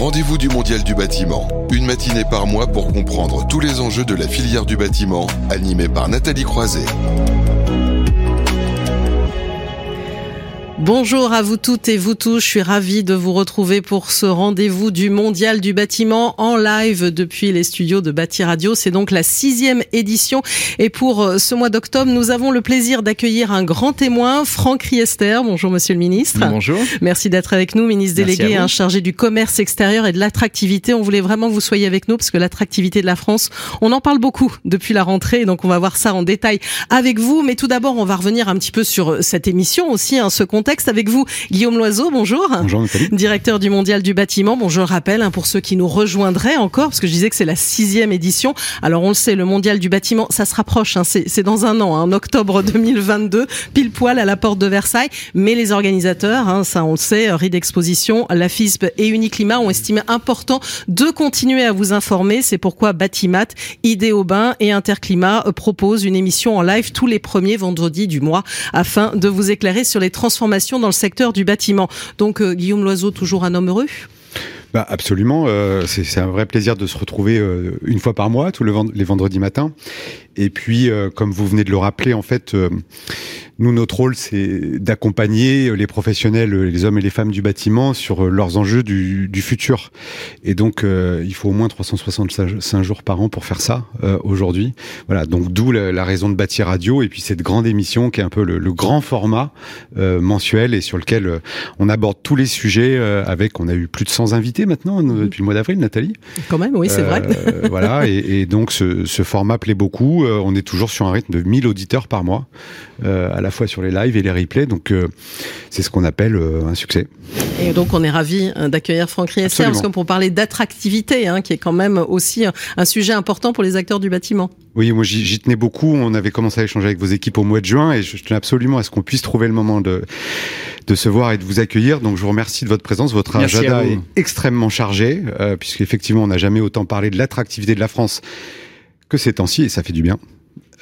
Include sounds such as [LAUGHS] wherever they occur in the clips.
rendez-vous du Mondial du bâtiment. Une matinée par mois pour comprendre tous les enjeux de la filière du bâtiment, animé par Nathalie Croiset. Bonjour à vous toutes et vous tous. Je suis ravie de vous retrouver pour ce rendez-vous du Mondial du bâtiment en live depuis les studios de Bâti Radio. C'est donc la sixième édition. Et pour euh, ce mois d'octobre, nous avons le plaisir d'accueillir un grand témoin, Franck Riester. Bonjour, monsieur le ministre. Bonjour. Merci d'être avec nous, ministre délégué, chargé du commerce extérieur et de l'attractivité. On voulait vraiment que vous soyez avec nous parce que l'attractivité de la France, on en parle beaucoup depuis la rentrée. Donc, on va voir ça en détail avec vous. Mais tout d'abord, on va revenir un petit peu sur cette émission aussi, hein, ce contexte avec vous, Guillaume Loiseau, bonjour. Bonjour Directeur du Mondial du bâtiment. Bon, je le rappelle, hein, pour ceux qui nous rejoindraient encore, parce que je disais que c'est la sixième édition. Alors on le sait, le Mondial du bâtiment, ça se rapproche, hein, c'est dans un an, hein, en octobre [LAUGHS] 2022, pile poil à la porte de Versailles. Mais les organisateurs, hein, ça on le sait, Ride Exposition, la FISP et Uniclimat ont estimé important de continuer à vous informer. C'est pourquoi Batimat, Idéobain et Interclimat proposent une émission en live tous les premiers vendredis du mois afin de vous éclairer sur les transformations dans le secteur du bâtiment. Donc euh, Guillaume Loiseau, toujours un homme heureux bah absolument, euh, c'est un vrai plaisir de se retrouver euh, une fois par mois, tous les vendredis matins. Et puis, comme vous venez de le rappeler, en fait, nous, notre rôle, c'est d'accompagner les professionnels, les hommes et les femmes du bâtiment sur leurs enjeux du, du futur. Et donc, euh, il faut au moins 365 jours par an pour faire ça euh, aujourd'hui. Voilà, donc d'où la, raison de bâtir radio et puis cette grande émission qui est un peu le, le grand format euh, mensuel et sur lequel on aborde tous les sujets avec, on a eu plus de 100 invités maintenant mhm. depuis le mois d'avril, Nathalie. Quand même, oui, c'est vrai. voilà, et, et donc ce, ce, format plaît beaucoup. On est toujours sur un rythme de 1000 auditeurs par mois à la fois sur les lives et les replays. Donc euh, c'est ce qu'on appelle euh, un succès. Et donc on est ravi euh, d'accueillir Franck Riester parce que pour parler d'attractivité, hein, qui est quand même aussi un sujet important pour les acteurs du bâtiment. Oui, moi j'y tenais beaucoup. On avait commencé à échanger avec vos équipes au mois de juin et je tenais absolument à ce qu'on puisse trouver le moment de de se voir et de vous accueillir. Donc je vous remercie de votre présence. Votre agenda est extrêmement chargé euh, puisqu'effectivement on n'a jamais autant parlé de l'attractivité de la France que ces temps-ci et ça fait du bien.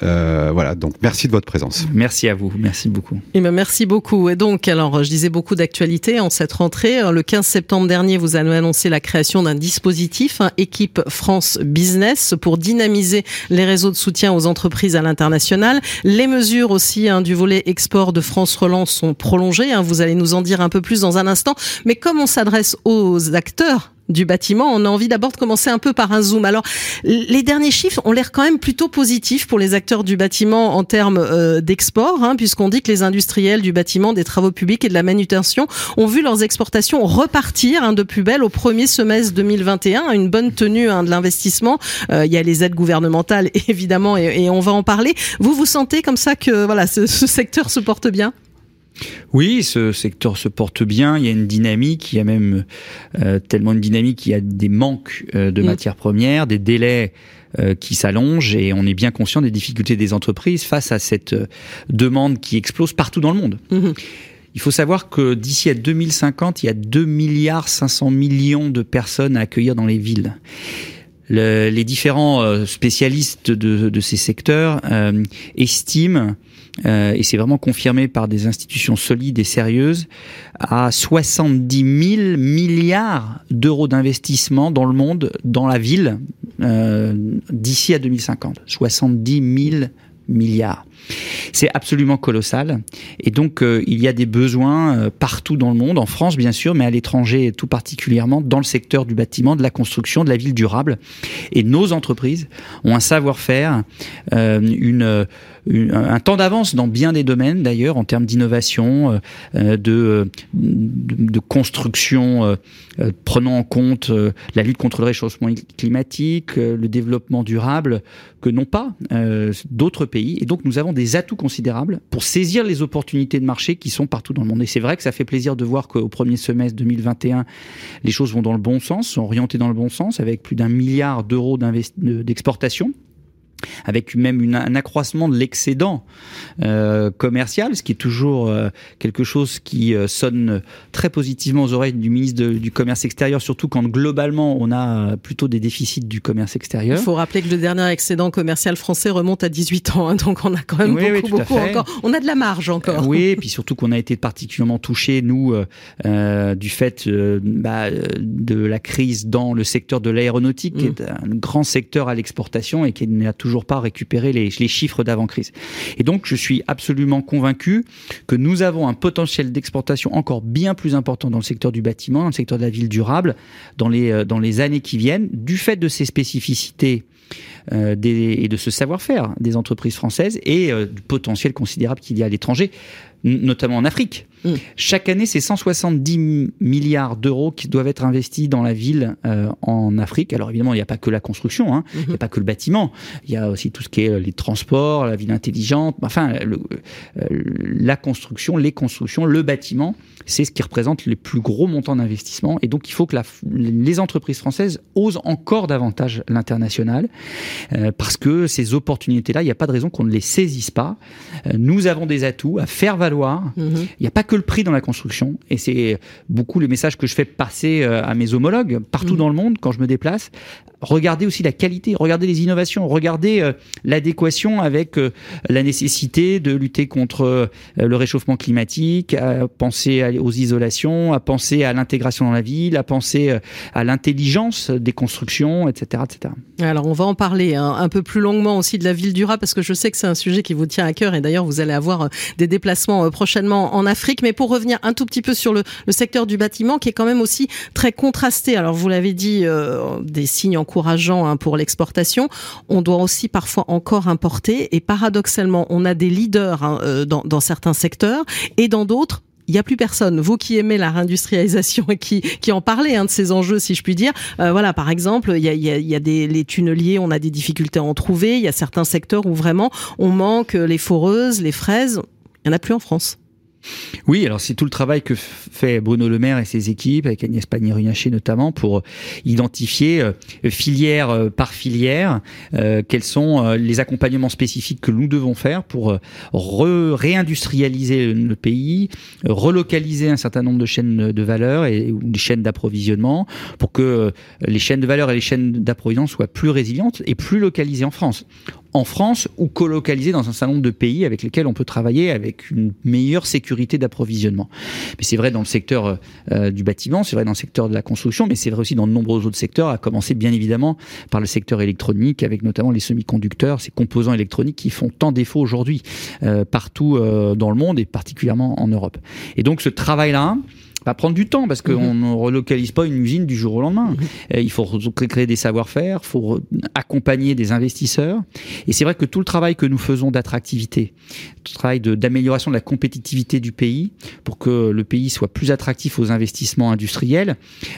Euh, voilà, donc merci de votre présence. Merci à vous, merci beaucoup. Et eh ben merci beaucoup. Et donc, alors, je disais beaucoup d'actualités en cette rentrée. Le 15 septembre dernier, vous avez annoncé la création d'un dispositif, hein, Équipe France Business, pour dynamiser les réseaux de soutien aux entreprises à l'international. Les mesures aussi hein, du volet export de France Relance sont prolongées. Hein, vous allez nous en dire un peu plus dans un instant. Mais comme on s'adresse aux acteurs du bâtiment, on a envie d'abord de commencer un peu par un zoom. Alors, les derniers chiffres ont l'air quand même plutôt positifs pour les acteurs du bâtiment en termes euh, d'export, hein, puisqu'on dit que les industriels du bâtiment, des travaux publics et de la manutention ont vu leurs exportations repartir hein, de plus belle au premier semestre 2021, une bonne tenue hein, de l'investissement. Euh, il y a les aides gouvernementales [LAUGHS] évidemment, et, on va en parler. Vous vous sentez comme ça que voilà, ce secteur se porte bien? Oui, ce secteur se porte bien. Il y a une dynamique. Il y a même euh, tellement une dynamique qu'il y a des manques euh, de mm. matières premières, des délais euh, qui s'allongent et on est bien conscient des difficultés des entreprises face à cette demande qui explose partout dans le monde. Mm-hmm. Il faut savoir que d'ici à 2050, il y a 2 milliards 500 millions de personnes à accueillir dans les villes. Les différents spécialistes de, de ces secteurs estiment euh, et c'est vraiment confirmé par des institutions solides et sérieuses, à 70 000 milliards d'euros d'investissement dans le monde, dans la ville, euh, d'ici à 2050. 70 000 milliards. C'est absolument colossal. Et donc, euh, il y a des besoins euh, partout dans le monde, en France bien sûr, mais à l'étranger tout particulièrement, dans le secteur du bâtiment, de la construction, de la ville durable. Et nos entreprises ont un savoir-faire, euh, une un temps d'avance dans bien des domaines d'ailleurs en termes d'innovation, de, de, de, construction prenant en compte la lutte contre le réchauffement climatique, le développement durable que n'ont pas d'autres pays. Et donc nous avons des atouts considérables pour saisir les opportunités de marché qui sont partout dans le monde. Et c'est vrai que ça fait plaisir de voir qu'au premier semestre 2021, les choses vont dans le bon sens, sont orientées dans le bon sens, avec plus d'un milliard d'euros d'exportation avec même une, un accroissement de l'excédent euh, commercial, ce qui est toujours euh, quelque chose qui euh, sonne très positivement aux oreilles du ministre de, du Commerce extérieur, surtout quand globalement on a plutôt des déficits du commerce extérieur. Il faut rappeler que le dernier excédent commercial français remonte à 18 ans, hein, donc on a quand même beaucoup, oui, beaucoup encore. On a de la marge encore. oui, et puis surtout qu'on a été particulièrement touché nous du fait bah, de la crise dans le secteur de l'aéronautique, qui mm. est un grand secteur à l'exportation et qui n'a toujours toujours pas récupéré les, chiffres d'avant-crise. Et donc, je suis absolument convaincu que nous avons un potentiel d'exportation encore bien plus important dans le secteur du bâtiment, dans le secteur de la ville durable, dans les, euh, dans les années qui viennent, du fait de ces spécificités euh, des, et de ce savoir-faire des entreprises françaises et euh, du potentiel considérable qu'il y a à l'étranger, notamment en Afrique. Mm. Chaque année, c'est 170 milliards d'euros qui doivent être investis dans la ville euh, en Afrique. Alors évidemment, il n'y a pas que la construction, hein. il n'y a mm-hmm. pas que le bâtiment. Il y a aussi tout ce qui est euh, les transports, la ville intelligente, enfin le, euh, la construction, les constructions, le bâtiment, c'est ce qui représente les plus gros montants d'investissement. Et donc il faut que la, les entreprises françaises osent encore davantage l'international euh, parce que ces opportunités-là, il n'y a pas de raison qu'on ne les saisisse pas. Euh, nous avons des atouts à faire valoir. Mm-hmm. Il n'y a pas que le prix dans la construction. Et c'est beaucoup le message que je fais passer euh, à mes homologues partout mmh. dans le monde quand je me déplace. Regardez aussi la qualité, regardez les innovations, regardez l'adéquation avec la nécessité de lutter contre le réchauffement climatique, à penser aux isolations, à penser à l'intégration dans la ville, à penser à l'intelligence des constructions, etc., etc. Alors on va en parler hein, un peu plus longuement aussi de la ville durable parce que je sais que c'est un sujet qui vous tient à cœur et d'ailleurs vous allez avoir des déplacements prochainement en Afrique. Mais pour revenir un tout petit peu sur le, secteur du bâtiment, qui est quand même aussi très contrasté. Alors vous l'avez dit, euh, des signes encourageants hein, pour l'exportation. On doit aussi parfois encore importer. Et paradoxalement, on a des leaders hein, euh, dans, certains secteurs et dans d'autres il n'y a plus personne. Vous qui aimez la réindustrialisation et qui, qui en parlez hein, de ces enjeux, si je puis dire. Euh, voilà, par exemple, il y a, y, a, y a, des les tunneliers, on a des difficultés à en trouver. Il y a certains secteurs où vraiment on manque les foreuses, les fraises. Il n'y en a plus en France. Oui, alors c'est tout le travail que fait Bruno Le Maire et ses équipes, avec Agnès Pannier-Runacher notamment, pour identifier euh, filière euh, par filière euh, quels sont les accompagnements spécifiques que nous devons faire pour réindustrialiser le pays, relocaliser un certain nombre de chaînes de valeur et des chaînes d'approvisionnement pour que les chaînes de valeur et les chaînes d'approvisionnement soient plus résilientes et plus localisées en France en France ou colocalisé dans un certain nombre de pays avec lesquels on peut travailler avec une meilleure sécurité d'approvisionnement. Mais c'est vrai dans le secteur euh, du bâtiment, c'est vrai dans le secteur de la construction, mais c'est vrai aussi dans de nombreux autres secteurs, à commencer bien évidemment par le secteur électronique, avec notamment les semi-conducteurs, ces composants électroniques qui font tant défaut aujourd'hui euh, partout euh, dans le monde et particulièrement en Europe. Et donc ce travail-là, va prendre du temps parce qu'on mhm. ne relocalise pas une usine du jour au lendemain. Mhm. Il faut créer des savoir-faire, il faut accompagner des investisseurs. Et c'est vrai que tout le travail que nous faisons d'attractivité, tout le travail d'amélioration de, la compétitivité du pays pour que le pays soit plus attractif aux investissements industriels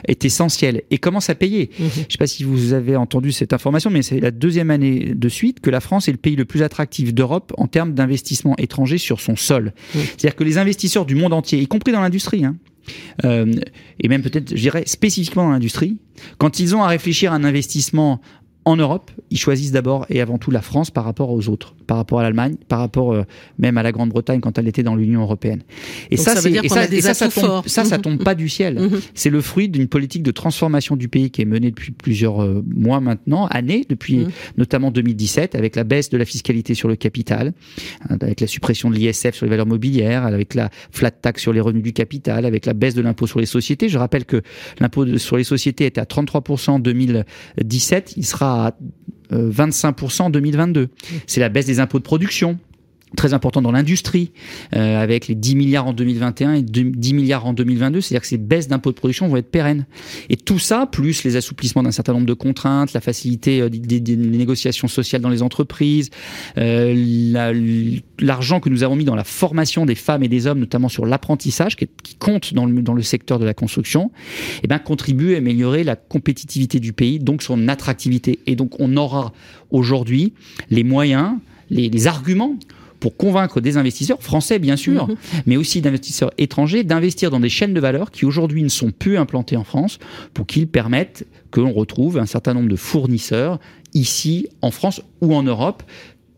est essentiel et commence à payer? Mhm. Je ne sais pas si vous avez entendu cette information, mais c'est la deuxième année de suite que la France est le pays le plus attractif d'Europe en termes d'investissement étranger sur son sol. C'est-à-dire que les investisseurs du monde entier, y compris dans l'industrie, hein, euh, et même peut-être, je dirais, spécifiquement dans l'industrie, quand ils ont à réfléchir à un investissement en Europe, ils choisissent d'abord et avant tout la France par rapport aux autres, par rapport à l'Allemagne, par rapport euh, même à la Grande-Bretagne quand elle était dans l'Union européenne. Et ça, ça, et ça, et ça, ça, tombe, ça, ça tombe pas du ciel. Mhm. C'est le fruit d'une politique de transformation du pays qui est menée depuis plusieurs euh, mois maintenant, années, depuis mhm. notamment 2017, avec la baisse de la fiscalité sur le capital, hein, avec la suppression de l'ISF sur les valeurs mobilières, avec la flat tax sur les revenus du capital, avec la baisse de l'impôt sur les sociétés. Je rappelle que l'impôt sur les sociétés était à 33% en 2017, il sera à 25% en 2022. C'est la baisse des impôts de production très important dans l'industrie, euh, avec les 10 milliards en 2021 et 10 milliards en 2022, c'est-à-dire que ces baisses d'impôts de production vont être pérennes. Et tout ça, plus les assouplissements d'un certain nombre de contraintes, la facilité euh, des, négociations sociales dans les entreprises, euh, l'argent que nous avons mis dans la formation des femmes et des hommes, notamment sur l'apprentissage, qui, compte dans le, secteur de la construction, eh ben, contribue à améliorer la compétitivité du pays, donc son attractivité. Et donc on aura aujourd'hui les moyens, les arguments pour convaincre des investisseurs français bien sûr, mhm. mais aussi d'investisseurs étrangers d'investir dans des chaînes de valeur qui aujourd'hui ne sont plus implantées en France pour qu'ils permettent que l'on retrouve un certain nombre de fournisseurs ici en France ou en Europe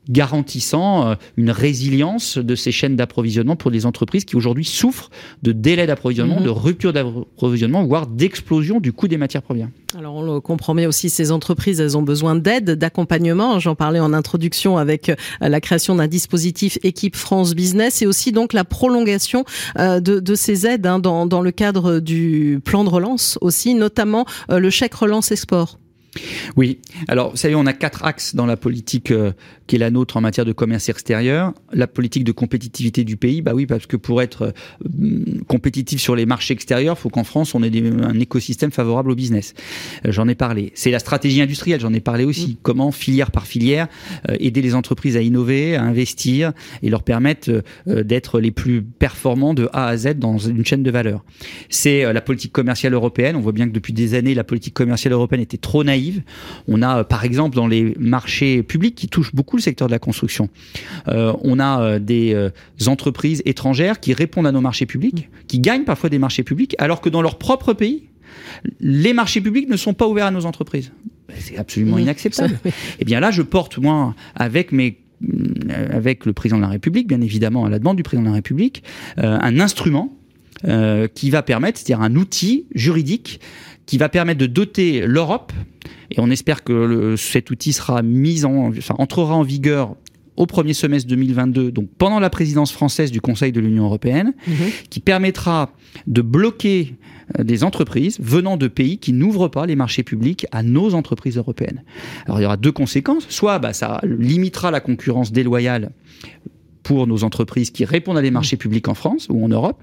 garantissant euh, une résilience de ces chaînes d'approvisionnement pour les entreprises qui aujourd'hui souffrent de délais d'approvisionnement, mhm. de rupture d'approvisionnement, voire d'explosion du coût des matières premières. Alors on le comprend bien aussi, ces entreprises, elles ont besoin d'aide, d'accompagnement. J'en parlais en introduction avec euh, la création d'un dispositif équipe France Business et aussi donc la prolongation euh, de, de ces aides hein, dans, dans le cadre du plan de relance aussi, notamment le chèque relance export. Oui. Alors, vous savez, on a quatre axes dans la politique euh, qui est la nôtre en matière de commerce extérieur. La politique de compétitivité du pays, bah oui, parce que pour être euh, compétitif sur les marchés extérieurs, il faut qu'en France, on ait un écosystème favorable au business. Euh, j'en ai parlé. C'est la stratégie industrielle, j'en ai parlé aussi. Mm. Comment, filière par filière, aider les entreprises à innover, à investir et leur permettre d'être les plus performants de A à Z dans une chaîne de valeur. C'est la politique commerciale européenne. On voit bien que depuis des années, la politique commerciale européenne était trop naïve on a, euh, par exemple, dans les marchés publics qui touchent beaucoup le secteur de la construction, euh, on a euh, des entreprises étrangères qui répondent à nos marchés publics, qui gagnent parfois des marchés publics, alors que dans leur propre pays, les marchés publics ne sont pas ouverts à nos entreprises. C'est absolument inacceptable. Et eh bien là, je porte, moi, avec mes avec le président de la République, bien évidemment, à la demande du président de la République, un instrument qui va permettre, c'est-à-dire un outil juridique qui va permettre de doter l'Europe, et on espère que cet outil sera mis en, enfin, entrera en vigueur au premier semestre 2022, donc pendant la présidence française du Conseil de l'Union européenne, mhm. qui permettra de bloquer euh, des entreprises venant de pays qui n'ouvrent pas les marchés publics à nos entreprises européennes. Alors il y aura deux conséquences. Soit bah, ça limitera la concurrence déloyale pour nos entreprises qui répondent à des marchés publics en France ou en Europe,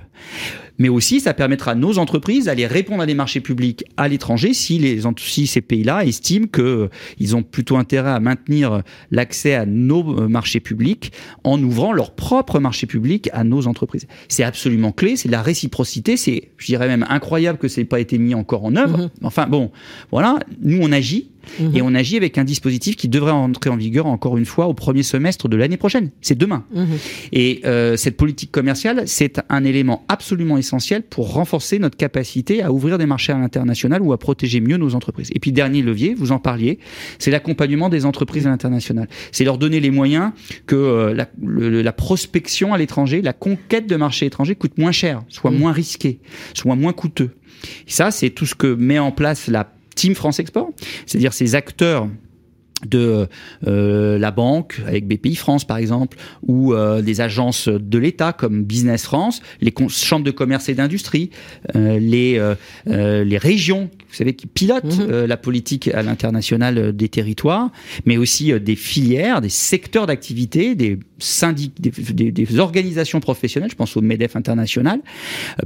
mais aussi ça permettra à nos entreprises d'aller répondre à des marchés publics à l'étranger si, les, si ces pays-là estiment qu'ils ont plutôt intérêt à maintenir l'accès à nos euh, marchés publics en ouvrant leur propre marché public à nos entreprises. C'est absolument clé, c'est la réciprocité, c'est, je dirais même incroyable que ça n'ait pas été mis encore en œuvre. Mm-hmm. Enfin bon, voilà, nous on agit Et on agit avec un dispositif qui devrait entrer en vigueur encore une fois au premier semestre de l'année prochaine. C'est demain. Et euh, cette politique commerciale, c'est un élément absolument essentiel pour renforcer notre capacité à ouvrir des marchés à l'international ou à protéger mieux nos entreprises. Et puis dernier levier, vous en parliez, c'est l'accompagnement des entreprises à l'international. C'est leur donner les moyens que euh, la, la, prospection à l'étranger, la conquête de marchés étrangers coûte moins cher, soit mhm. moins risqué, soit moins coûteux. Et ça, c'est tout ce que met en place la Team France Export, c'est-à-dire ces acteurs de euh, la banque avec BPI France par exemple ou euh, des agences de l'État comme Business France, les chambres de commerce et d'industrie, euh, les les régions, vous savez qui pilotent mhm. la politique à l'international des territoires, mais aussi des filières, des secteurs d'activité, des syndics, des, organisations professionnelles, je pense au Medef international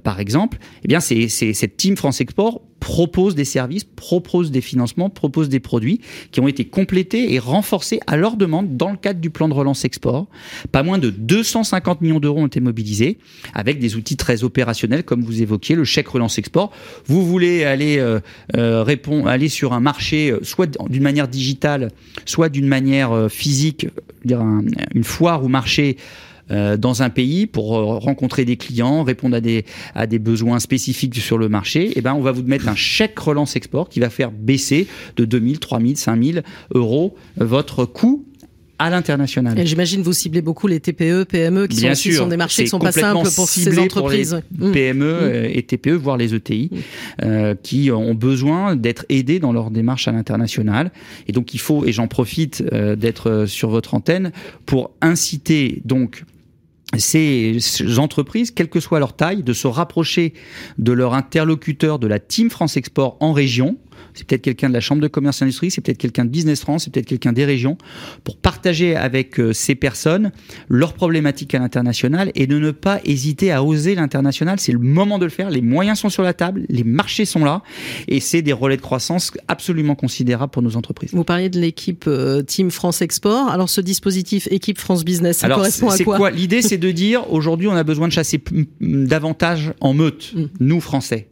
par exemple. Eh bien c'est cette team France Export propose des services, propose des financements, propose des produits qui ont été complétés et renforcés à leur demande dans le cadre du plan de relance export. Pas moins de 250 millions d'euros ont été mobilisés avec des outils très opérationnels comme vous évoquiez, le chèque relance export. Vous voulez aller euh, euh répondre, aller sur un marché euh, soit d'une manière digitale, soit d'une manière euh, physique, une foire ou marché euh, dans un pays pour euh, rencontrer des clients, répondre à des, à des besoins spécifiques sur le marché, eh ben, on va vous mettre un chèque relance export qui va faire baisser de 2000, 3000, 5000 euros votre coût à l'international. Et j'imagine vous ciblez beaucoup les TPE, PME qui sont, sont des marchés qui sont pas simples pour ces entreprises. Pour les PME mmh. mmh. et TPE, voire les ETI, mmh. euh, qui ont besoin d'être aidés dans leur démarche à l'international. Et donc il faut, et j'en profite euh, d'être sur votre antenne, pour inciter donc ces entreprises, quelle que soit leur taille, de se rapprocher de leur interlocuteur de la Team France Export en région, c'est peut-être quelqu'un de la Chambre de commerce et industrie, c'est peut-être quelqu'un de Business France, c'est peut-être quelqu'un des régions, pour partager avec euh, ces personnes leurs problématiques à l'international et de ne pas hésiter à oser l'international. C'est le moment de le faire. Les moyens sont sur la table, les marchés sont là et c'est des relais de croissance absolument considérables pour nos entreprises. Vous parliez de l'équipe euh, Team France Export. Alors ce dispositif équipe France Business, ça correspond à quoi, quoi? L'idée c'est de dire aujourd'hui on a besoin de chasser davantage en meute, mm. nous Français.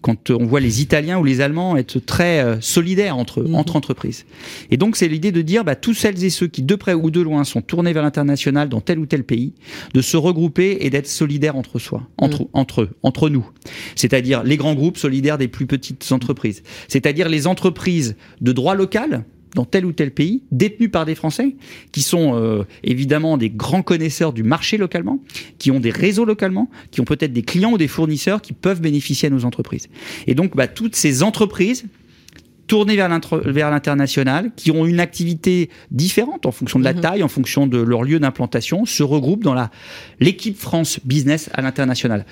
Quand on voit les Italiens ou les Allemands être très euh, solidaires entre, mhm. entre entreprises. Et donc, c'est l'idée de dire, bah, tous celles et ceux qui, de près ou de loin, sont tournés vers l'international dans tel ou tel pays, de se regrouper et d'être solidaires entre soi, entre, mhm. entre eux, entre nous. C'est-à-dire les grands groupes solidaires des plus petites entreprises. C'est-à-dire les entreprises de droit local, dans tel ou tel pays, détenus par des Français, qui sont euh, évidemment des grands connaisseurs du marché localement, qui ont des réseaux localement, qui ont peut-être des clients ou des fournisseurs qui peuvent bénéficier à nos entreprises. Et donc, bah, toutes ces entreprises tournées vers l'international, qui ont une activité différente en fonction de la mhm. taille, en fonction de leur lieu d'implantation, se regroupent dans l'équipe France Business à l'international.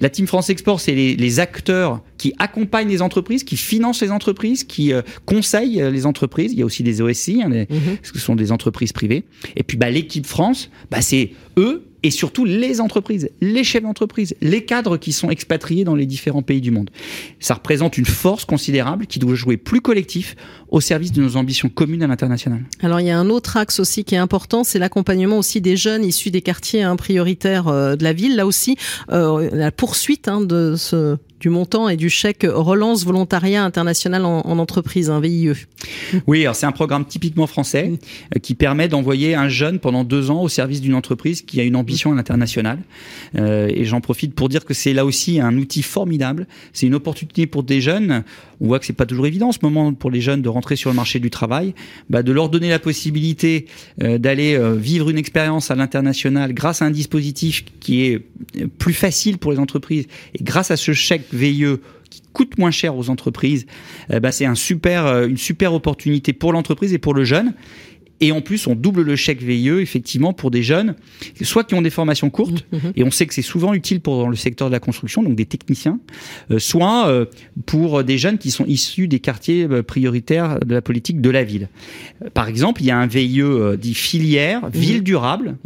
La Team France Export, c'est les, acteurs qui accompagnent les entreprises, qui financent les entreprises, qui euh, conseillent euh, les entreprises. Il y a aussi des OSI, hein, mhm. ce sont des entreprises privées. Et puis bah, l'équipe France, bah, c'est eux et surtout les entreprises, les chefs d'entreprise, les cadres qui sont expatriés dans les différents pays du monde. Ça représente une force considérable qui doit jouer plus collectif au service de nos ambitions communes à l'international. Alors il y a un autre axe aussi qui est important, c'est l'accompagnement aussi des jeunes issus des quartiers hein, prioritaires euh, de la ville. Là aussi, euh, la poursuite hein, de ce du montant et du chèque relance volontariat international en, entreprise, un VIE. Oui, alors c'est un programme typiquement français euh, qui permet d'envoyer un jeune pendant deux ans au service d'une entreprise qui a une ambition à l'international. Euh, et j'en profite pour dire que c'est là aussi un outil formidable. C'est une opportunité pour des jeunes. On voit que c'est pas toujours évident en ce moment pour les jeunes de rentrer sur le marché du travail, bah, de leur donner la possibilité euh, d'aller vivre une expérience à l'international grâce à un dispositif qui est plus facile pour les entreprises et grâce à ce chèque VIE qui coûte moins cher aux entreprises, euh, bah, c'est un super, euh, une super opportunité pour l'entreprise et pour le jeune. Et en plus, on double le chèque VIE, effectivement, pour des jeunes, soit qui ont des formations courtes, mmh, mmh. et on sait que c'est souvent utile pour le secteur de la construction, donc des techniciens, euh, soit pour des jeunes qui sont issus des quartiers prioritaires de la politique de la ville. Par exemple, il y a un VIE dit filière, mmh. ville durable,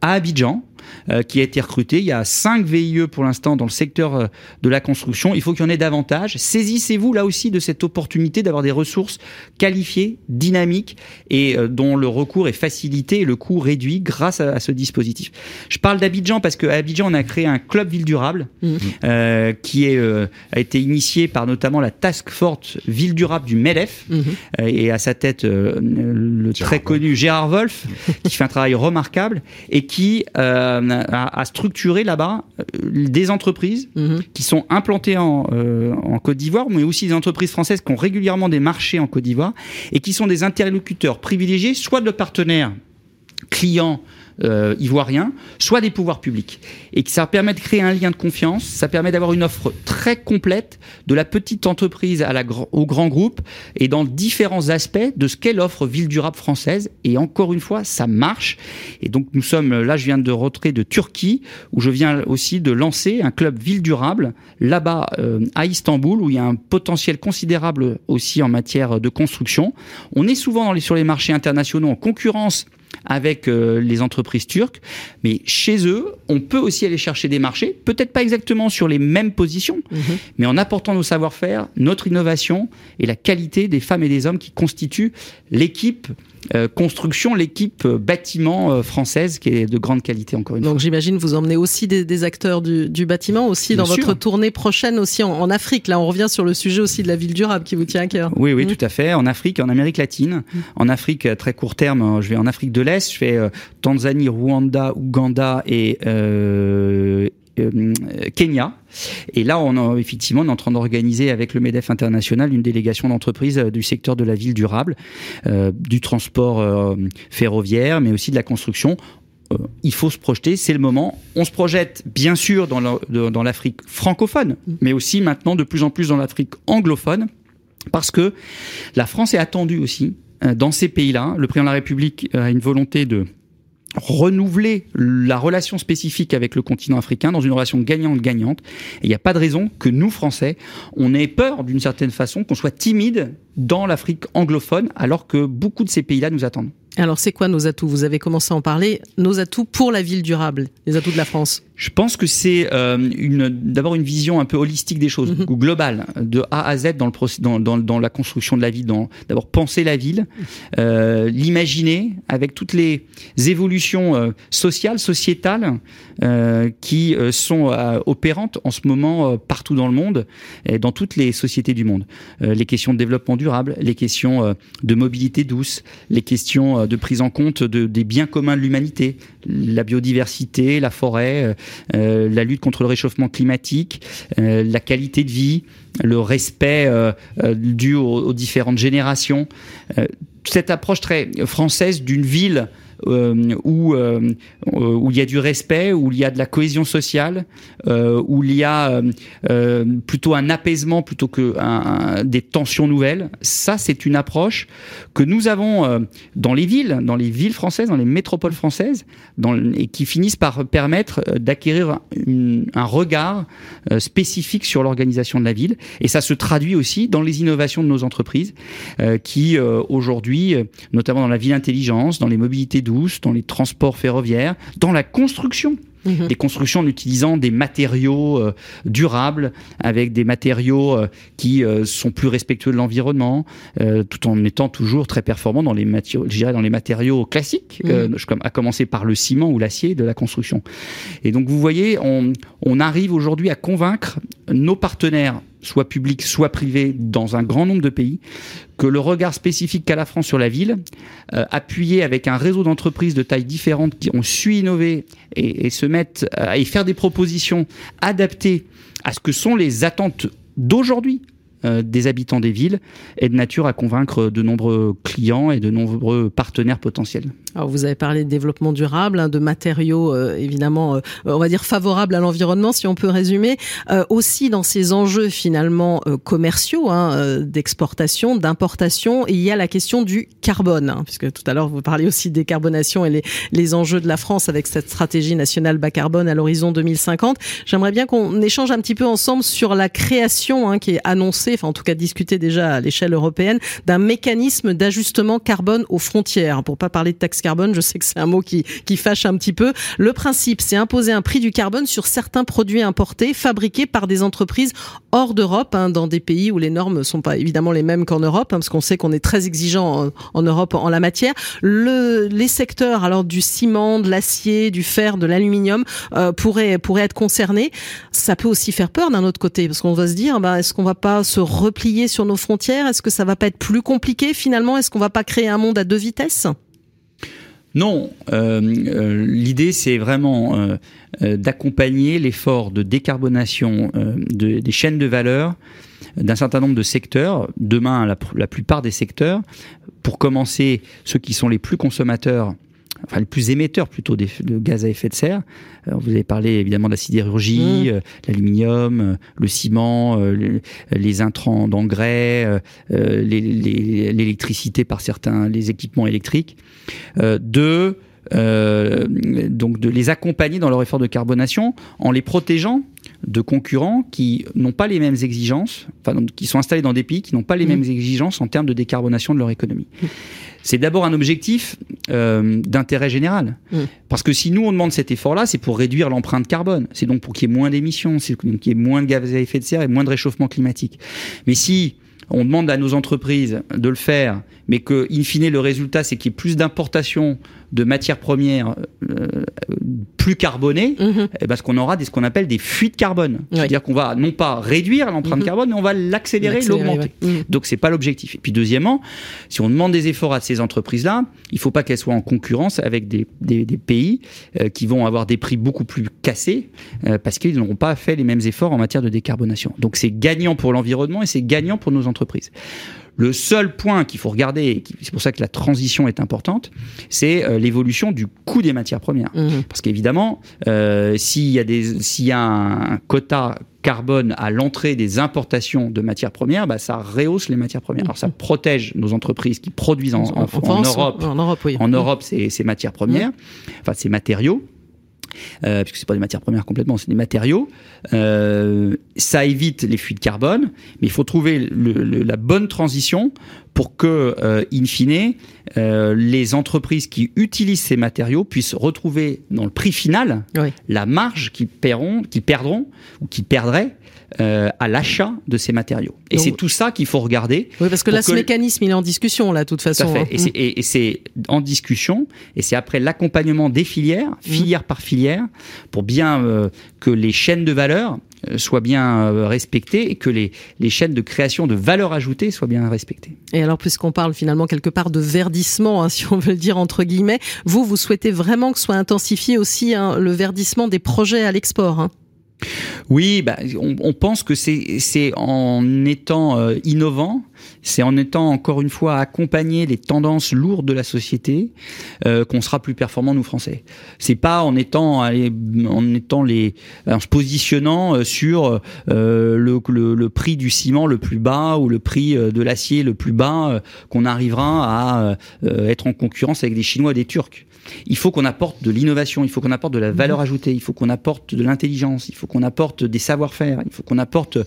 à Abidjan, euh, qui a été recruté. Il y a 5 VIE pour l'instant dans le secteur euh, de la construction. Il faut qu'il y en ait davantage. Saisissez-vous là aussi de cette opportunité d'avoir des ressources qualifiées, dynamiques et euh, dont le recours est facilité et le coût réduit grâce à, ce dispositif. Je parle d'Abidjan parce qu'à Abidjan, on a créé un club ville durable mmh. qui est, a été initié par notamment la task force ville durable du MEDEF mmh. et à sa tête le très connu Gérard Wolf qui fait un travail remarquable et qui euh, à, structurer là-bas euh, des entreprises mhm. qui sont implantées en, euh, en Côte d'Ivoire, mais aussi des entreprises françaises qui ont régulièrement des marchés en Côte d'Ivoire et qui sont des interlocuteurs privilégiés, soit de partenaires clients euh, ivoiriens, soit des pouvoirs publics. Et que ça permet de créer un lien de confiance, ça permet d'avoir une offre très complète de la petite entreprise à la, au grand groupe et dans différents aspects de ce qu'est l'offre ville durable française. Et encore une fois, ça marche. Et donc nous sommes, là je viens de rentrer de Turquie, où je viens aussi de lancer un club ville durable là-bas euh, à Istanbul, où il y a un potentiel considérable aussi en matière de construction. On est souvent dans les, sur les marchés internationaux en concurrence avec euh, les entreprises turques, mais chez eux, on peut aussi aller chercher des marchés, peut-être pas exactement sur les mêmes positions, mhm. mais en apportant nos savoir-faire, notre innovation et la qualité des femmes et des hommes qui constituent l'équipe euh, construction, l'équipe euh, bâtiment euh, française qui est de grande qualité encore une fois. Donc j'imagine vous emmenez aussi des, acteurs du, bâtiment aussi dans votre tournée prochaine aussi en, Afrique. Là on revient sur le sujet aussi de la ville durable qui vous tient à cœur. Oui oui mmh. tout à fait. En Afrique, en Amérique latine, mmh. en Afrique très court terme, je vais en Afrique de l'Est, je fais Tanzanie, Rwanda, Ouganda et euh, Kenya. Et là, on effectivement, on est en train d'organiser avec le MEDEF international une délégation d'entreprises euh, du secteur de la ville durable, euh, du transport ferroviaire, mais aussi de la construction il faut se projeter, c'est le moment. On se projette bien sûr dans l'Afrique francophone, mais aussi maintenant de plus en plus dans l'Afrique anglophone, parce que la France est attendue aussi dans ces pays-là. Le président de la République a une volonté de renouveler la relation spécifique avec le continent africain dans une relation gagnante-gagnante. Et il n'y a pas de raison que nous, Français, on ait peur d'une certaine façon, qu'on soit timide dans l'Afrique anglophone, alors que beaucoup de ces pays-là nous attendent. Alors c'est quoi nos atouts? Vous avez commencé à en parler. Nos atouts pour la ville durable, les atouts de la France. Je pense que c'est euh, une d'abord une vision un peu holistique des choses, ou globale, de A à Z dans, le dans, dans, dans la construction de la ville. D'abord penser la ville, euh, l'imaginer avec toutes les évolutions euh, sociales, sociétales qui sont opérantes en ce moment partout dans le monde et dans toutes les sociétés du monde. les questions de développement durable, les questions de mobilité douce, les questions de prise en compte de, des biens communs de l'humanité, la biodiversité, la forêt, euh, la lutte contre le réchauffement climatique, euh, la qualité de vie, le respect euh, dû aux, différentes générations. cette approche très française d'une ville euh, où, euh, où il y a du respect, où il y a de la cohésion sociale, euh, où il y a plutôt un apaisement plutôt que des tensions nouvelles. Ça, c'est une approche que nous avons dans les villes, dans les villes françaises, dans les métropoles françaises, et qui finissent par permettre d'acquérir un regard spécifique sur l'organisation de la ville. Et ça se traduit aussi dans les innovations de nos entreprises, qui aujourd'hui, notamment dans la ville intelligence, dans les mobilités douce, dans les transports ferroviaires, dans la construction. Mhm. Des constructions en utilisant des matériaux euh, durables, avec des matériaux euh, qui euh, sont plus respectueux de l'environnement, tout en étant toujours très performants dans les matériaux, dans les matériaux classiques, mhm. à commencer par le ciment ou l'acier de la construction. Et donc vous voyez, on, on arrive aujourd'hui à convaincre nos partenaires soit publics, soit privés, dans un grand nombre de pays, que le regard spécifique qu'a la France sur la ville, appuyé avec un réseau d'entreprises de tailles différentes qui ont su innover et, se mettre à y faire des propositions adaptées à ce que sont les attentes d'aujourd'hui euh, des habitants des villes est de nature à convaincre de nombreux clients et de nombreux partenaires potentiels. Alors vous avez parlé de développement durable, hein, de matériaux euh, évidemment, euh, on va dire favorables à l'environnement, si on peut résumer. aussi dans ces enjeux finalement commerciaux, hein, d'exportation, d'importation, il y a la question du carbone, hein, puisque tout à l'heure vous parliez aussi de décarbonation et les, les enjeux de la France avec cette stratégie nationale bas carbone à l'horizon 2050. J'aimerais bien qu'on échange un petit peu ensemble sur la création hein, qui est annoncée enfin en tout cas discuter déjà à l'échelle européenne, d'un mécanisme d'ajustement carbone aux frontières. Pour pas parler de taxe je sais que c'est un mot qui, qui fâche un petit peu. Le principe, c'est imposer un prix du carbone sur certains produits importés fabriqués par des entreprises hors d'Europe, hein, dans des pays où les normes sont pas évidemment les mêmes qu'en Europe, hein, parce qu'on sait qu'on est très exigeant en, Europe en la matière. Le, les secteurs alors du ciment, de l'acier, du fer, de l'aluminium euh, pourraient pourraient être concernés. Ça peut aussi faire peur d'un autre côté, parce qu'on va se dire, bah, est-ce qu'on va pas se replier sur nos frontières? Est-ce que ça va pas être plus compliqué finalement? Est-ce qu'on va pas créer un monde à deux vitesses? Non, euh, euh, l'idée c'est vraiment euh, d'accompagner l'effort de décarbonation des chaînes de valeur d'un certain nombre de secteurs, demain la, la, plupart des secteurs, pour commencer ceux qui sont les plus consommateurs enfin le plus émetteur plutôt de gaz à effet de serre. vous avez parlé évidemment de la sidérurgie, mmh. euh, l'aluminium, euh, le ciment, euh, les, intrants d'engrais, l'électricité par certains, les équipements électriques. de donc de les accompagner dans leur effort de carbonation en les protégeant de concurrents qui n'ont pas les mêmes exigences, enfin, qui sont installés dans des pays qui n'ont pas les mmh. mêmes exigences en termes de décarbonation de leur économie. Mmh c'est d'abord un objectif euh, d'intérêt général. Mm. Parce que si nous, on demande cet effort-là, c'est pour réduire l'empreinte carbone. C'est donc pour qu'il y ait moins d'émissions, c'est pour qu'il y ait moins de gaz à effet de serre et moins de réchauffement climatique. Mais si on demande à nos entreprises de le faire, mais que, in fine, le résultat, c'est qu'il y ait plus d'importations de matières premières euh, plus carbonées, et eh ben, ce qu'on aura des, ce qu'on appelle des fuites carbone. C'est-à-dire qu'on va non pas réduire l'empreinte mhm. carbone, mais on va l'accélérer, l'augmenter. Mhm. Donc c'est pas l'objectif. Et puis deuxièmement, si on demande des efforts à ces entreprises-là, il faut pas qu'elles soient en concurrence avec des, des, des pays euh, qui vont avoir des prix beaucoup plus cassés euh, parce qu'ils n'auront pas fait les mêmes efforts en matière de décarbonation. Donc c'est gagnant pour l'environnement et c'est gagnant pour nos entreprises. Le seul point qu'il faut regarder, c'est pour ça que la transition est importante, c'est euh, l'évolution du coût des matières premières. Mmh. Parce qu'évidemment, euh, s'il y a des, s'il y a un quota carbone à l'entrée des importations de matières premières, bah, ça rehausse les matières premières. Alors ça mmh. protège nos entreprises qui produisent en, Europe, en Europe, oui. en Europe ces, ces matières premières, mmh. enfin ces matériaux euh, puisque c'est pas des matières premières complètement, c'est des matériaux. Euh, ça évite les fuites carbone, mais il faut trouver le, la bonne transition pour que, in fine, les entreprises qui utilisent ces matériaux puissent retrouver dans le prix final la marge qu'ils qu'ils perdront ou qu'ils perdraient euh, à l'achat de ces matériaux. Et c'est tout ça qu'il faut regarder. Oui, parce que là, ce mécanisme, il est en discussion, là, de toute façon. Hein. Et c'est en discussion, et c'est après l'accompagnement des filières, mmh. filière par filière, pour bien euh, que les chaînes de valeur euh, soient bien respectées et que les, les chaînes de création de valeur ajoutée soient bien respectées. Et alors, puisqu'on parle finalement quelque part de verdissement, hein, [LAUGHS] si on veut le dire entre guillemets, vous, vous souhaitez vraiment que soit intensifié aussi hein, le verdissement des projets à l'export oui, bah, on, pense que c'est en étant euh, innovant, c'est en étant encore une fois accompagné les tendances lourdes de la société euh, qu'on sera plus performant nous Français. C'est pas en étant en étant les en se positionnant euh, sur le, le, prix du ciment le plus bas ou le prix de l'acier le plus bas qu'on arrivera à être en concurrence avec des Chinois et des Turcs. Il faut qu'on apporte de l'innovation, il faut qu'on apporte de la valeur ajoutée, il faut qu'on apporte de l'intelligence, il faut qu'on apporte des savoir-faire, il faut qu'on apporte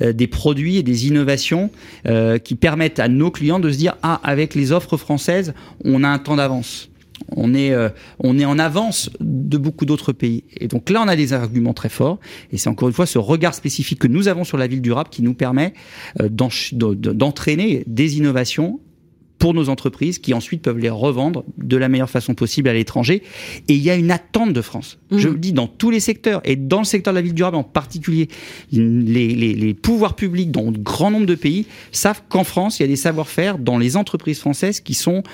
euh, des produits et des innovations euh, qui permettent à nos clients de se dire ah avec les offres françaises, on a un temps d'avance. On est, euh, on est en avance de beaucoup d'autres pays. Et donc là, on a des arguments très forts. Et c'est encore une fois ce regard spécifique que nous avons sur la ville durable qui nous permet d'entraîner des innovations pour nos entreprises qui ensuite peuvent les revendre de la meilleure façon possible à l'étranger. Et il y a une attente de France. Mmh. Je le dis dans tous les secteurs et dans le secteur de la ville durable en particulier. Les, les pouvoirs publics dans de grand nombre de pays savent qu'en France, il y a des savoir-faire dans les entreprises françaises qui sont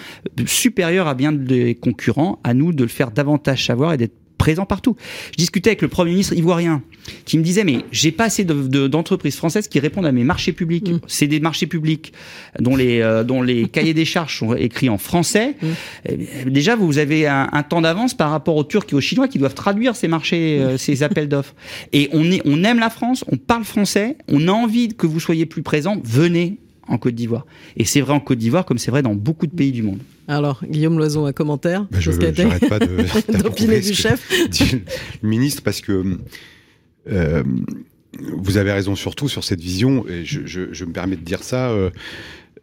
supérieurs à bien des concurrents. À nous de le faire davantage savoir et d'être présent partout. Je discutais avec le Premier ministre ivoirien qui me disait mais j'ai pas assez d'entreprises françaises qui répondent à mes marchés publics. Mm. C'est des marchés publics dont les euh, dont les [LAUGHS] cahiers des charges sont écrits en français. Mm. Eh déjà vous avez un, temps d'avance par rapport aux Turcs et aux Chinois qui doivent traduire ces marchés, euh, ces appels d'offres. Et on est on aime la France, on parle français, on a envie que vous soyez plus présents. Venez en Côte d'Ivoire. Et c'est vrai en Côte d'Ivoire comme c'est vrai dans beaucoup de pays du monde. Alors, Guillaume Loison, un commentaire ben Je n'arrête pas [LAUGHS] [LAUGHS] d'opiner du chef. [LAUGHS] le ministre, parce que euh, vous avez raison surtout sur cette vision, et je, me permets de dire ça. Euh,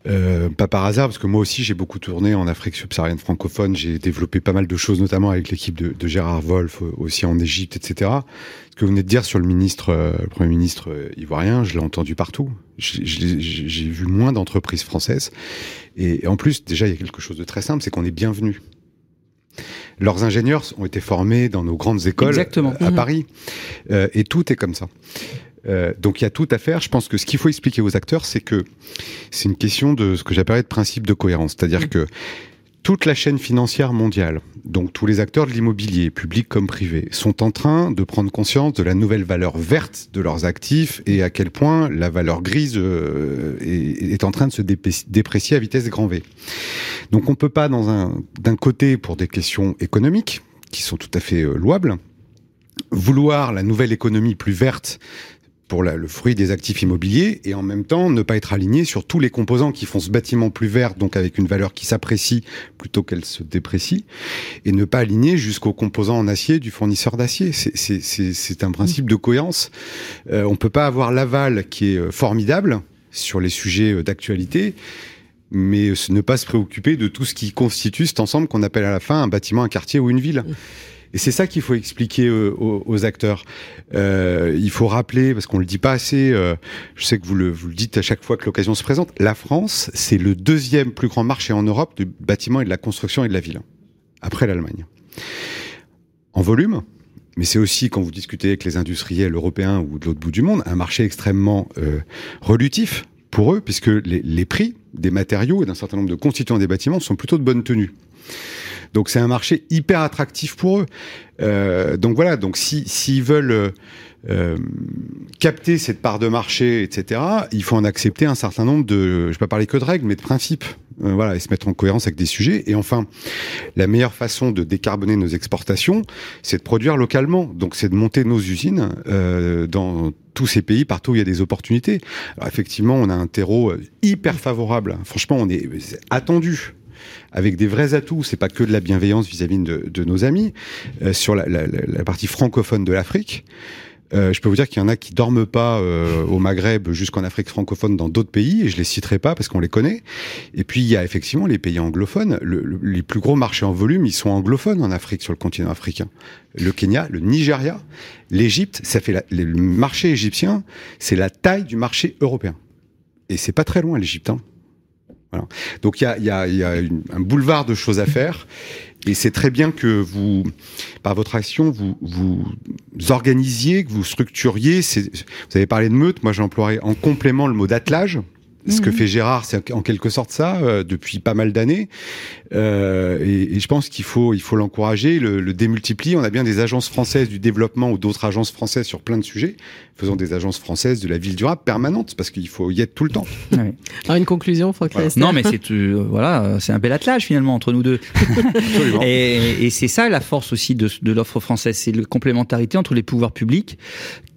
euh, pas par hasard, parce que moi aussi j'ai beaucoup tourné en Afrique subsaharienne francophone. J'ai développé pas mal de choses, notamment avec l'équipe de, de, Gérard Wolf, aussi en Égypte, etc. Ce que vous venez de dire sur le ministre, le premier ministre ivoirien, je l'ai entendu partout. J'ai vu moins d'entreprises françaises. Et, en plus, déjà, il y a quelque chose de très simple, c'est qu'on est bienvenu. Leurs ingénieurs ont été formés dans nos grandes écoles à mhm. Paris. Euh, et tout est comme ça. Euh, donc il y a tout à faire. Je pense que ce qu'il faut expliquer aux acteurs, c'est que c'est une question de ce que j'appellerais de principe de cohérence. C'est-à-dire mhm. que toute la chaîne financière mondiale, donc tous les acteurs de l'immobilier, publics comme privés, sont en train de prendre conscience de la nouvelle valeur verte de leurs actifs et à quel point la valeur grise euh, est, en train de se déprécier à vitesse grand V. Donc on peut pas, dans un, d'un côté, pour des questions économiques, qui sont tout à fait euh, louables, vouloir la nouvelle économie plus verte pour le fruit des actifs immobiliers et en même temps ne pas être aligné sur tous les composants qui font ce bâtiment plus vert, donc avec une valeur qui s'apprécie plutôt qu'elle se déprécie, et ne pas aligner jusqu'aux composants en acier du fournisseur d'acier. C'est un principe de cohérence. Euh, on peut pas avoir l'aval qui est euh, formidable sur les sujets euh, d'actualité, mais ne pas se préoccuper de tout ce qui constitue cet ensemble qu'on appelle à la fin un bâtiment, un quartier ou une ville. Et c'est ça qu'il faut expliquer euh, aux, acteurs. Euh, il faut rappeler, parce qu'on le dit pas assez, euh, je sais que vous le, dites à chaque fois que l'occasion se présente, la France, c'est le deuxième plus grand marché en Europe du bâtiment et de la construction et de la ville, après l'Allemagne. En volume, mais c'est aussi, quand vous discutez avec les industriels européens ou de l'autre bout du monde, un marché extrêmement relutif pour eux, puisque les prix des matériaux et d'un certain nombre de constituants des bâtiments sont plutôt de bonne tenue. Donc c'est un marché hyper attractif pour eux. Euh, donc voilà, donc si s'ils veulent euh, euh, capter cette part de marché, etc., il faut en accepter un certain nombre de, je ne vais pas parler que de règles, mais de principes. voilà, et se mettre en cohérence avec des sujets. Et enfin, la meilleure façon de décarboner nos exportations, c'est de produire localement. Donc, c'est de monter nos usines dans tous ces pays, partout où il y a des opportunités. Alors, effectivement, on a un terreau hyper favorable. Franchement, on est attendu avec des vrais atouts. C'est pas que de la bienveillance vis-à-vis de, nos amis euh, sur la, partie francophone de l'Afrique. Euh, je peux vous dire qu'il y en a qui dorment pas euh, au Maghreb jusqu'en Afrique francophone dans d'autres pays, et je les citerai pas parce qu'on les connaît. Et puis il y a effectivement les pays anglophones. les plus gros marchés en volume, ils sont anglophones en Afrique, sur le continent africain. Le Kenya, le Nigeria, l'Égypte, ça fait le marché égyptien, c'est la taille du marché européen. Et c'est pas très loin l'Égypte. Hein. Donc il y a un boulevard de choses à faire. Et c'est très bien que vous, par votre action, vous vous organisiez, que vous structuriez. Vous avez parlé de meute, moi j'emploierais en complément le mot d'attelage. Ce que mhm. fait Gérard, c'est en quelque sorte ça euh, depuis pas mal d'années, euh, et, et, je pense qu'il faut il faut l'encourager, le, le, démultiplier. On a bien des agences françaises du développement ou d'autres agences françaises sur plein de sujets. Faisons des agences françaises de la ville durable permanentes parce qu'il faut y être tout le temps. [LAUGHS] Ouais. Alors une conclusion, Franck voilà. Non, mais c'est euh, voilà, c'est un bel attelage finalement entre nous deux. [LAUGHS] et, et c'est ça la force aussi de, de l'offre française, c'est la complémentarité entre les pouvoirs publics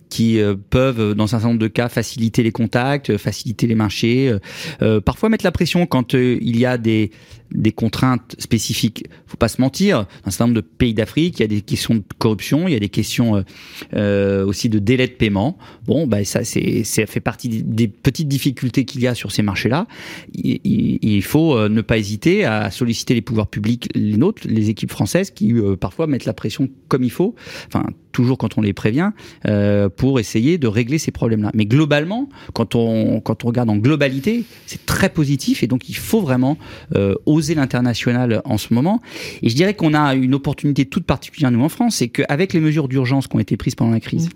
qui euh, peuvent, dans un certain nombre de cas, faciliter les contacts, faciliter les marchés, euh, euh parfois mettre la pression quand euh, il y a des, des contraintes spécifiques. Faut pas se mentir. Dans un certain nombre de pays d'Afrique, il y a des questions de corruption, il y a des questions euh, aussi de délai de paiement. Bon, bah ça, c'est, ça fait partie des petites difficultés qu'il y a sur ces marchés-là. Il, il, faut ne pas hésiter à solliciter les pouvoirs publics, les nôtres, les équipes françaises, qui parfois mettent la pression comme il faut. Enfin, toujours quand on les prévient, euh, pour essayer de régler ces problèmes-là. Mais globalement, quand on, quand on regarde en globalité, c'est très positif et donc il faut vraiment euh, oser l'international en ce moment. Et je dirais qu'on a une opportunité toute particulière, nous en France, c'est qu'avec les mesures d'urgence qui ont été prises pendant la crise,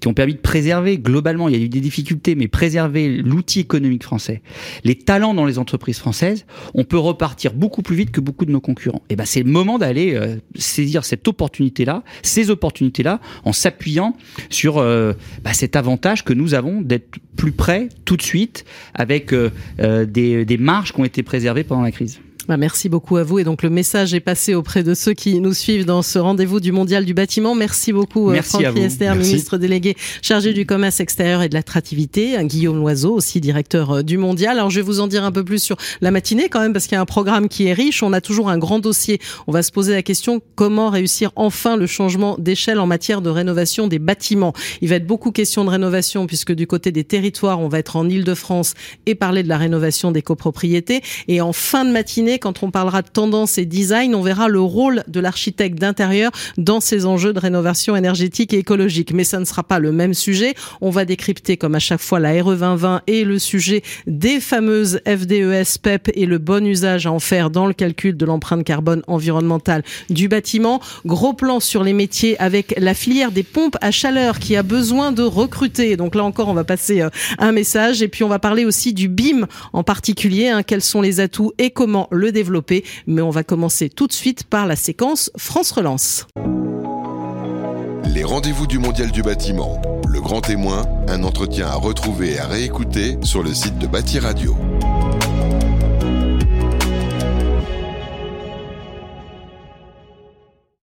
qui ont permis de préserver globalement, il y a eu des difficultés, mais préserver l'outil économique français, les talents dans les entreprises françaises, on peut repartir beaucoup plus vite que beaucoup de nos concurrents. Et ben c'est le moment d'aller euh, saisir cette opportunité-là, ces opportunités-là, en s'appuyant sur euh, bah, cet avantage que nous avons d'être plus près tout de suite avec euh, euh, des, des marges qui ont été préservées pendant la crise. Bah, merci beaucoup à vous. Et donc le message est passé auprès de ceux qui nous suivent dans ce rendez-vous du Mondial du bâtiment. Merci beaucoup, merci Franck Riester, ministre délégué chargé du commerce extérieur et de l'attractivité. Guillaume Loiseau, aussi directeur du Mondial. Alors je vais vous en dire un peu plus sur la matinée quand même, parce qu'il y a un programme qui est riche. On a toujours un grand dossier. On va se poser la question comment réussir enfin le changement d'échelle en matière de rénovation des bâtiments? Il va être beaucoup question de rénovation, puisque du côté des territoires, on va être en Ile-de-France et parler de la rénovation des copropriétés. Et en fin de matinée, quand on parlera de tendance et design, on verra le rôle de l'architecte d'intérieur dans ces enjeux de rénovation énergétique et écologique. Mais ça ne sera pas le même sujet. On va décrypter, comme à chaque fois, la RE 2020 et le sujet des fameuses FDES PEP et le bon usage à en faire dans le calcul de l'empreinte carbone environnementale du bâtiment. Gros plan sur les métiers avec la filière des pompes à chaleur qui a besoin de recruter. Donc là encore, on va passer euh, un message et puis on va parler aussi du BIM en particulier. Hein, quels sont les atouts et comment développer. Mais on va commencer tout de suite par la séquence France Relance. Les rendez-vous du Mondial du bâtiment. Le grand témoin, un entretien à retrouver et à réécouter sur le site de Bâti Radio.